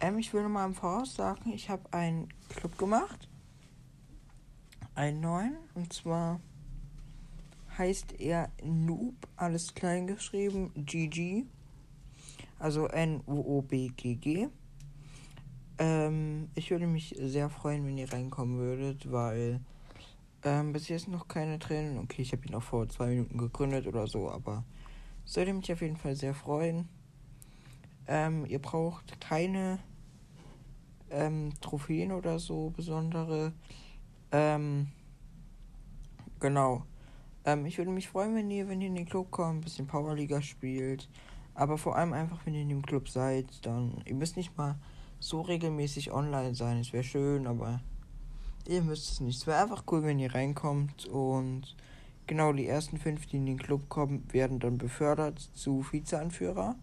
Ähm, ich will nur mal im Voraus sagen, ich habe einen Club gemacht. Einen neuen. Und zwar heißt er Noob, alles klein geschrieben, GG. Also N-U-O-B-G-G. Ähm, ich würde mich sehr freuen, wenn ihr reinkommen würdet, weil ähm, bis jetzt noch keine Tränen. Okay, ich habe ihn auch vor zwei Minuten gegründet oder so, aber würde mich auf jeden Fall sehr freuen. Ähm, ihr braucht keine ähm, Trophäen oder so besondere. Ähm, genau. Ähm, ich würde mich freuen, wenn ihr, wenn ihr in den Club kommt, ein bisschen Powerliga spielt. Aber vor allem einfach, wenn ihr in dem Club seid, dann. Ihr müsst nicht mal so regelmäßig online sein. Es wäre schön, aber ihr müsst es nicht. Es wäre einfach cool, wenn ihr reinkommt und genau die ersten fünf, die in den Club kommen, werden dann befördert zu Vizeanführer.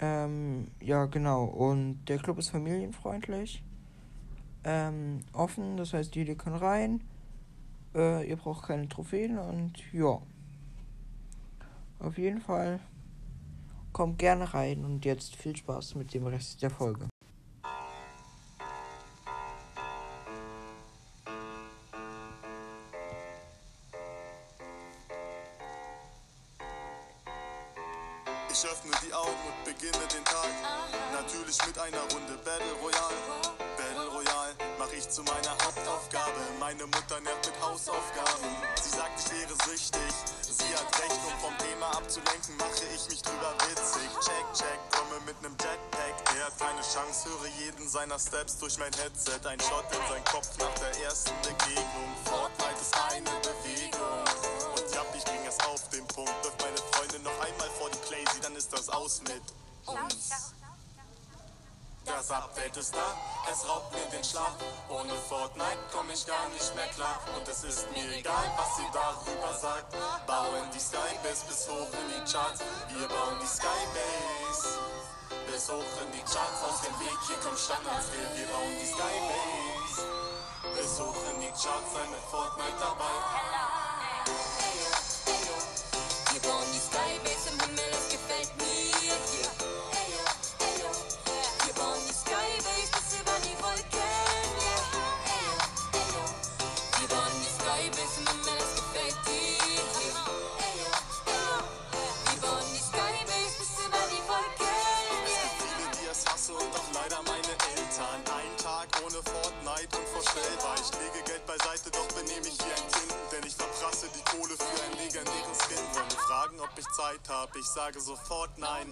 Ähm, ja, genau. Und der Club ist familienfreundlich. Ähm, offen, das heißt, jeder kann rein. Äh, ihr braucht keine Trophäen und ja. Auf jeden Fall kommt gerne rein und jetzt viel Spaß mit dem Rest der Folge. Ich öffne die Augen und beginne den Tag. Natürlich mit einer Runde Battle Royale. Battle Royale mach ich zu meiner Hauptaufgabe. Meine Mutter nervt mit Hausaufgaben. Sie sagt, ich wäre süchtig. Sie hat recht, um vom Thema abzulenken, mache ich mich drüber witzig. Check, check, komme mit nem Jetpack. Er hat keine Chance, höre jeden seiner Steps durch mein Headset. Ein Shot in sein Kopf nach der ersten Begegnung. Fortnite ist eine Bewegung. Ist das aus mit uns. Das Update ist da, es raubt mir den Schlaf. Ohne Fortnite komm ich gar nicht mehr klar. Und es ist mir egal, was sie darüber sagt. Bauen die Skybase bis hoch in die Charts. Wir bauen die Skybase bis hoch in die Charts. Aus dem Weg, hier kommt Standardsville. Wir bauen die Skybase bis hoch in die Charts. Sei mit Fortnite dabei. Ich lege Geld beiseite, doch benehme ich wie ein Kind. Denn ich verprasse die Kohle für einen legendären Skin. Wenn wir fragen, ob ich Zeit hab, ich sage sofort nein.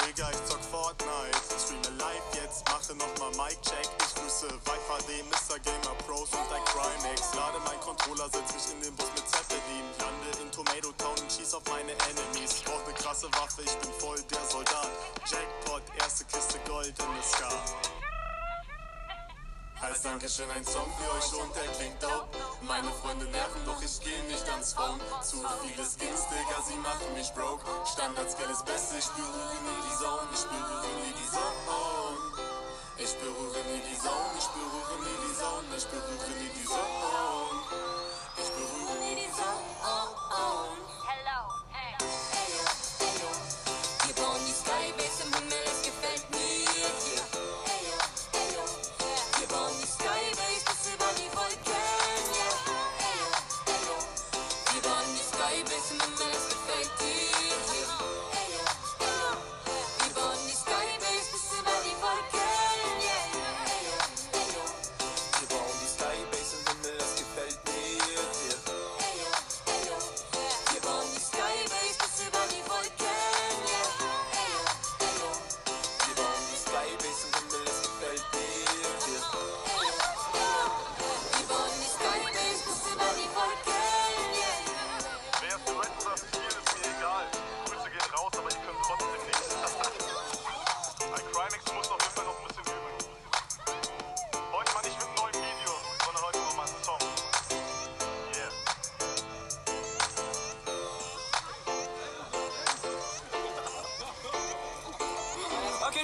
Digga, ich zock Fortnite. Streame live jetzt, mache nochmal Mic-Check. Ich grüße D, Mr. Gamer Pros und ein Crimex. Lade mein Controller, setz mich in den Bus mit Zeppelin. Lande in Tomato Town und schieß auf meine Enemies. Brauch ne krasse Waffe, ich bin voll der Soldat. Jackpot, erste Kiste Gold in the Sky. Als Dankeschön ein Song für euch und der klingt dope. Meine Freunde nerven, doch ich geh nicht ans Phone. Zu viele Skins, Digga, sie machen mich broke. Standard-Skill ist beste, ich berühre nie die Zone, ich berühre nie die Zone. Ich berühre nie die Zone, ich berühre nie die Zone, ich berühre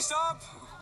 Stop. up.